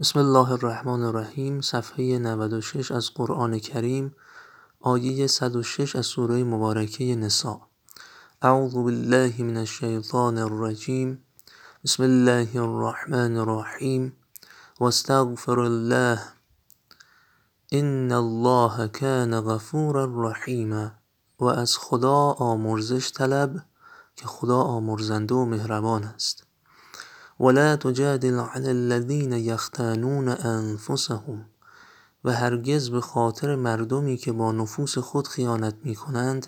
بسم الله الرحمن الرحیم صفحه 96 از قرآن کریم آیه 106 از سوره مبارکه نساء. اعوذ بالله من الشیطان الرجیم. بسم الله الرحمن الرحیم. واستغفر الله. ان الله کان غفورا رحیما. و از خدا آمرزش طلب که خدا آمرزنده و مهربان است. ولا تجادل عن الذين یختانون انفسهم و هرگز به خاطر مردمی که با نفوس خود خیانت می کنند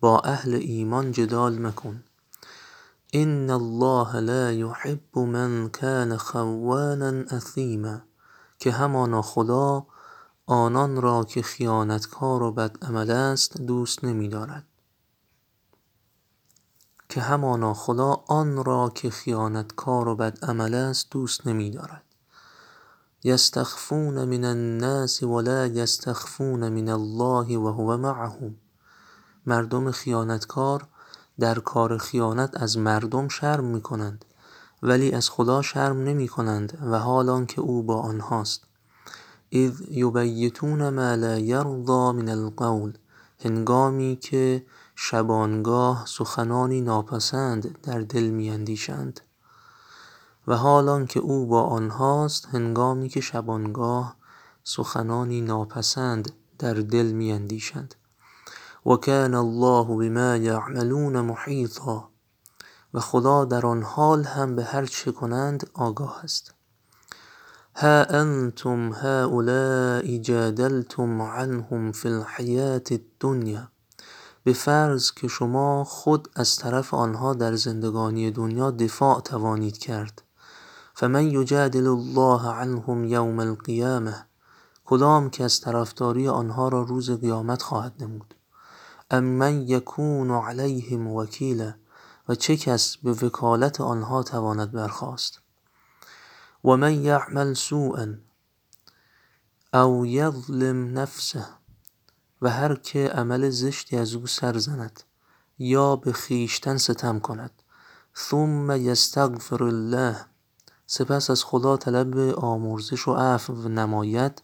با اهل ایمان جدال مکن. ان الله لا يحب من كان خوانا اثیما که همانا خدا آنان را که خیانتکار و بدعمل است دوست نمی دارد که همانا خدا آن را که خیانتکار و بدعمل است دوست نمی دارد یستخفون من الناس ولا یستخفون من الله وهو معهم. مردم خیانتکار در کار خیانت از مردم شرم می کنند ولی از خدا شرم نمی کنند و حال آنکه او با آنهاست. اذ یبیتون ما لا یرضی من القول هنگامی که شبانگاه سخنانی ناپسند در دل می اندیشند و حال آنکه او با آنهاست هنگامی که شبانگاه سخنانی ناپسند در دل می اندیشند و کان الله بما یعملون محیطا. و خدا در آن حال هم به هر چه کنند آگاه است. ها انتم هؤلاء جادلتم عنهم فی الحیاة الدنیا. به فرض که شما خود از طرف آنها در زندگانی دنیا دفاع توانید کرد. فمن یجادل الله عنهم یوم القیامه کدام کس طرفداری آنها را روز قیامت خواهد نمود؟ ام من یکون علیهم وکیلا و چه کس به وکالت آنها تواند برخاست؟ و من یعمل سوءا او یظلم نفسه. و هر که عمل زشتی از او سر زند یا به خویشتن ستم کند. ثم یستغفر الله. سپس از خدا طلب آمرزش و عفو نماید.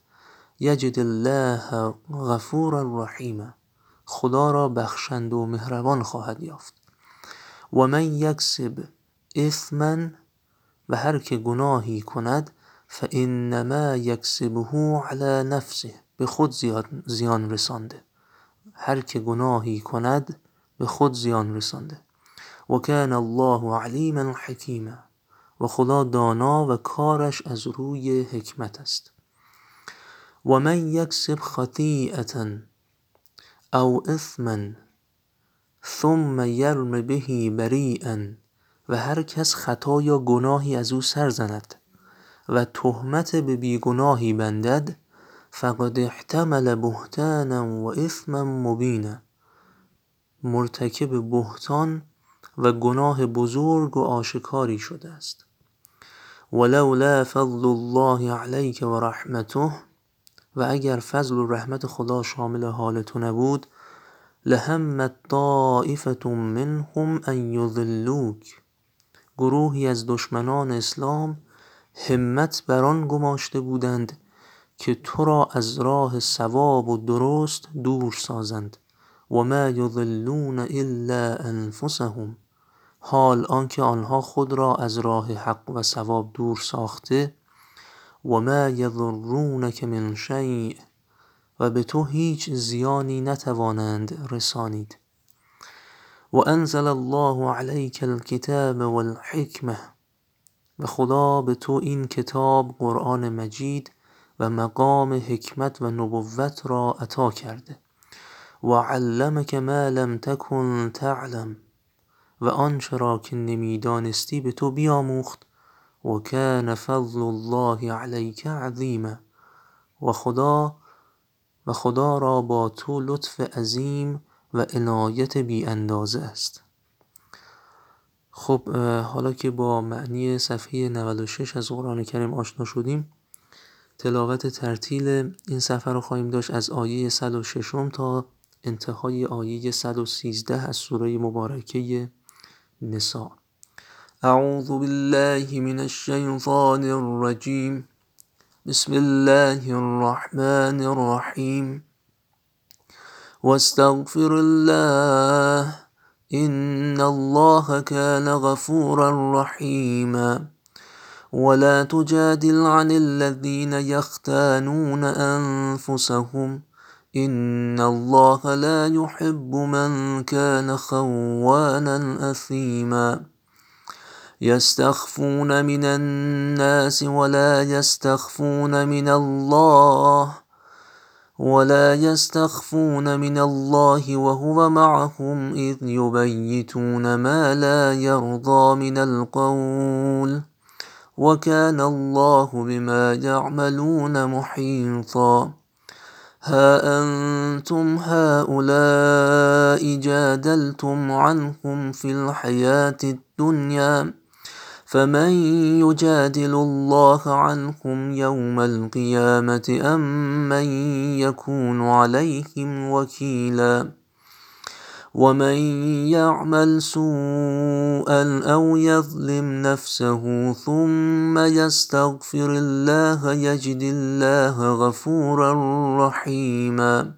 یجد الله غفورا رحیما. خدا را بخشنده و مهربان خواهد یافت. و من یکسب اثما و هر که گناهی کند فانما یکسبه علی نفسه به خود زیان رسانده. هر که گناهی کند به خود زیان رسانده. و کان الله علیما حکیما و خدا دانا و کارش از روی حکمت است. و من یکسب خطیئة او اثما ثم یرم به برییا و هر کس خطا یا گناهی از او سر زند. و تهمت به بی گناهی بندد فقد احتمل بهتانا و اثما مبینا. مرتکب بهتان و گناه بزرگ و آشکاری شده است. ولولا فضل الله علیک و رحمته و اگر فضل و رحمت خدا شامل حال تو نبود لهمت طایفة منهم ان یضلوک. گروهی از دشمنان اسلام همت بر آن گماشته بودند که تو را از راه صواب و درست دور سازند. و ما یضلون الا انفسهم. حال آنکه آنها خود را از راه حق و صواب دور ساخته و ما یضرونک من شیء. و به تو هیچ زیانی نتوانند رسانید. و انزل الله علیک الکتاب و الحکمة و خدا به تو این کتاب قرآن مجید و مقام حکمت و نبوت را عطا کرده. و علمک ما لم تکن تعلم. و آنچه را که نمی دانستی به تو بیاموخت. و کان فضل الله علیک عظیما و خدا را با تو لطف عظیم و عنایت بی اندازه است. خب حالا که با معنی صفحه 96 از قرآن کریم آشنا شدیم تلاوت ترتیل این صفحه رو خواهیم داشت از آیه 106 تا انتهای آیه 113 از سوره مبارکه نساء. اعوذ بالله من الشیطان الرجیم. بسم الله الرحمن الرحيم واستغفر الله إن الله كان غفورا رحيما. ولا تجادل عن الذين يختانون أنفسهم. إن الله لا يحب من كان خوانا أثيما. يستخفون من الناس ولا يستخفون من الله. ولا يستخفون من الله وهو معهم إذ يبيتون ما لا يرضى من القول. وكان الله بما يعملون محيطا. ها أنتم هؤلاء جادلتم عنهم في الحياة الدنيا. فمن يجادل الله عنهم يوم القيامة أم من يكون عليهم وكيلا ومن يعمل سوءا أو يظلم نفسه ثم يستغفر الله يجد الله غفورا رحيما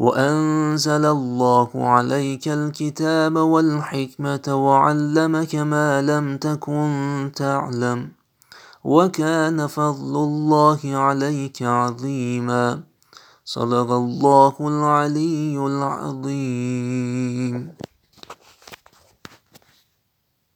وأنزل الله عليك الكتاب والحكمة وعلمك ما لم تكن تعلم وكان فضل الله عليك عظيما. صدق الله العلي العظيم.